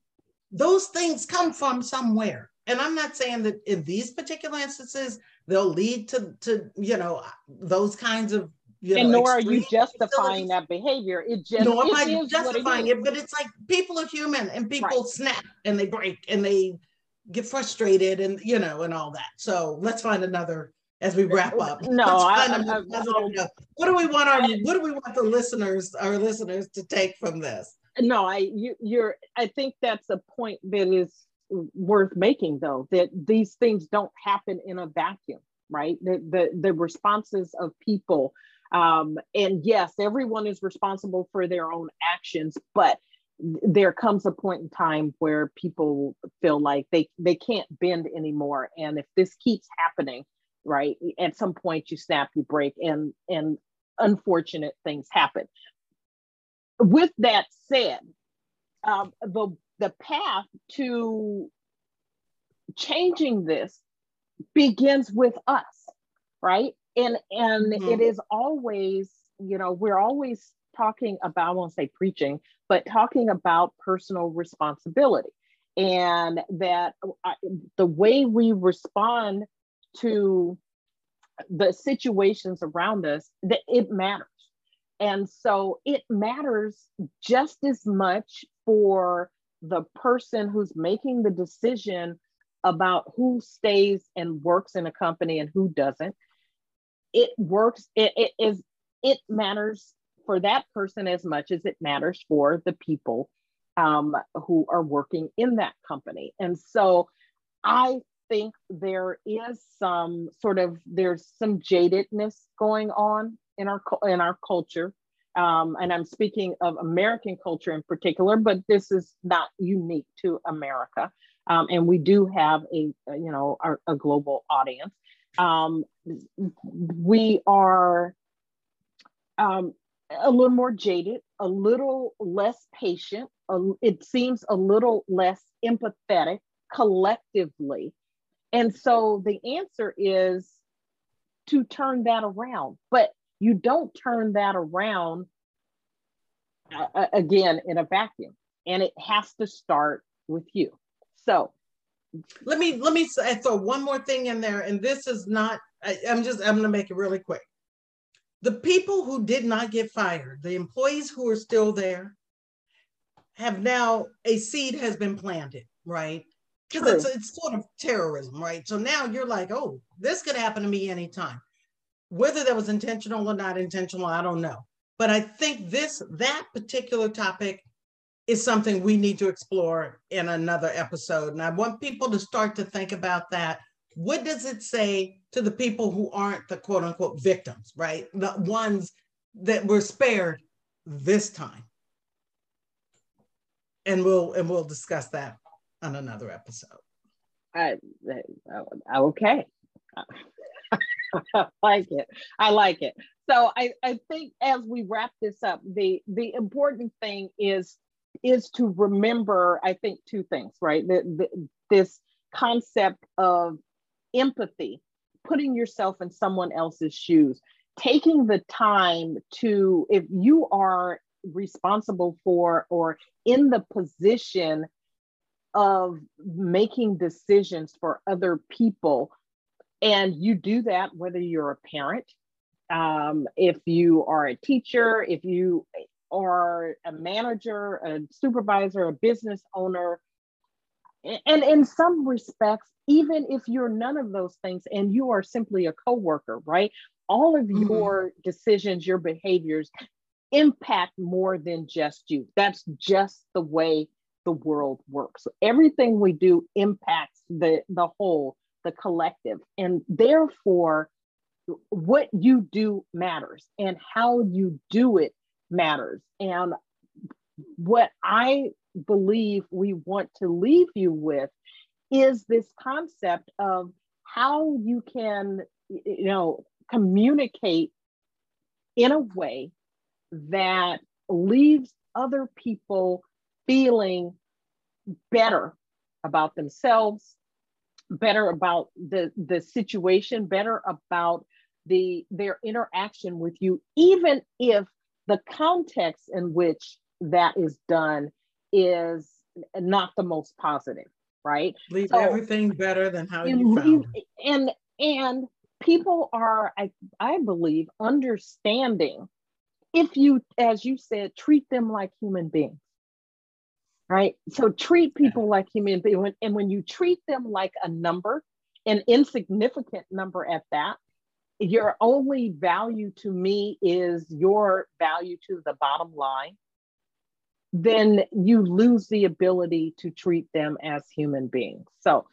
Those things come from somewhere. And I'm not saying that in these particular instances, they'll lead to, to you know, those kinds of you and know, nor are you justifying that behavior. It just no, I'm not justifying it, it, but it's like people are human and people right. snap and they break and they get frustrated and you know and all that. So let's find another as we wrap uh, up. No, I, I, I, what do we want our what do we want the listeners our listeners to take from this? No, I you, you're I think that's a point that is worth making though that these things don't happen in a vacuum right the the, the responses of people um, and yes, everyone is responsible for their own actions, but there comes a point in time where people feel like they they can't bend anymore and if this keeps happening right at some point you snap you break and and unfortunate things happen with that said, um, the the path to changing this begins with us, right? And and mm-hmm. it is always, you know, we're always talking about, I won't say preaching, but talking about personal responsibility. And that I, the way we respond to the situations around us, that it matters. And so it matters just as much for the person who's making the decision about who stays and works in a company and who doesn't. It works, it, it is it matters for that person as much as it matters for the people um, who are working in that company. And so I think there is some sort of there's some jadedness going on in our in our culture. Um, and I'm speaking of American culture in particular, but this is not unique to America. Um, and we do have a you know our, a global audience. Um, we are um, a little more jaded, a little less patient. A, it seems a little less empathetic collectively. And so the answer is to turn that around. But you don't turn that around uh, again in a vacuum. And it has to start with you. So let me let me uh, throw one more thing in there. And this is not, I, I'm just, I'm gonna make it really quick the people who did not get fired, the employees who are still there, have now a seed has been planted, right? Because it's, it's sort of terrorism, right? So now you're like, oh, this could happen to me anytime. Whether that was intentional or not intentional, I don't know. But I think this, that particular topic is something we need to explore in another episode. And I want people to start to think about that what does it say to the people who aren't the quote unquote victims, right? The ones that were spared this time. And we'll and we'll discuss that on another episode. I, I okay. I like it. I like it. So I, I think as we wrap this up, the the important thing is is to remember, I think, two things, right? The, the, this concept of empathy, putting yourself in someone else's shoes, taking the time to, if you are responsible for or in the position of making decisions for other people, and you do that whether you're a parent, um, if you are a teacher, if you are a manager, a supervisor, a business owner, and in some respects, even if you're none of those things and you are simply a coworker, right? All of mm-hmm. your decisions, your behaviors impact more than just you. That's just the way the world works. Everything we do impacts the, the whole, the collective. And therefore, what you do matters and how you do it matters. And what I believe we want to leave you with is this concept of how you can, you know, communicate in a way that leaves other people feeling better about themselves, better about the, the situation, better about the their interaction with you, even if the context in which that is done is not the most positive right? Leave so, everything better than how you found it. And and people are, I, I believe, understanding if you, as you said, treat them like human beings. Right. So treat people like human beings. And when you treat them like a number, an insignificant number at that, your only value to me is your value to the bottom line then you lose the ability to treat them as human beings. So,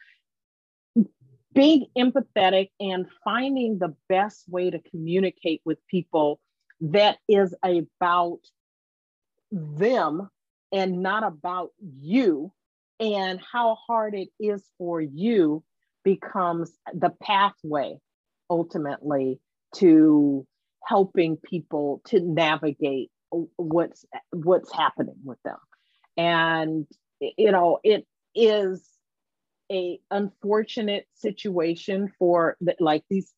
being empathetic and finding the best way to communicate with people that is about them and not about you and how hard it is for you becomes the pathway ultimately to helping people to navigate what's what's happening with them. And you know it is a unfortunate situation for the, like these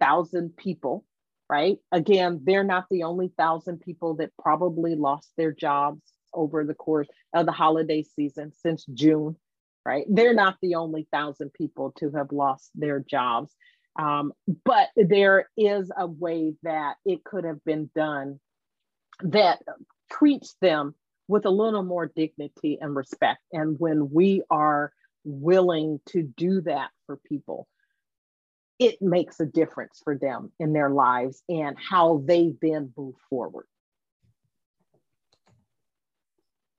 thousand people right? Again they're not the only thousand people that probably lost their jobs over the course of the holiday season since june right? They're not the only thousand people to have lost their jobs um, but there is a way that it could have been done that treats them with a little more dignity and respect. And when we are willing to do that for people, it makes a difference for them in their lives and how they then move forward.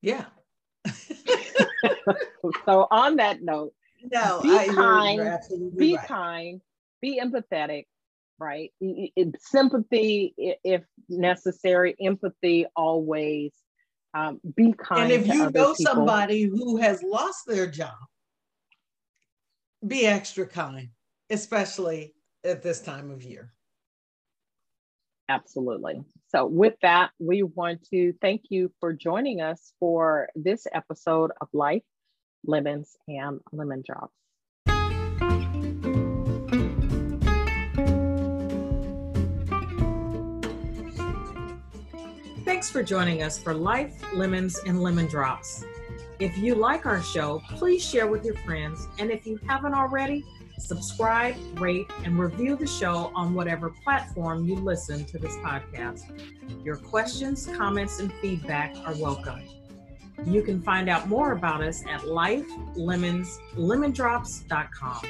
Yeah. so on that note, no, be I, kind, be right. kind, be empathetic, right? Sympathy, if necessary, empathy always. Um, be kind. And if you know people. somebody who has lost their job, be extra kind, especially at this time of year. Absolutely. So, with that, we want to thank you for joining us for this episode of Life, Lemons, and Lemon Drops. Thanks for joining us for Life, Lemons, and Lemon Drops. If you like our show, please share with your friends. And if you haven't already, subscribe, rate, and review the show on whatever platform you listen to this podcast. Your questions, comments, and feedback are welcome. You can find out more about us at lifelemonslemondrops.com.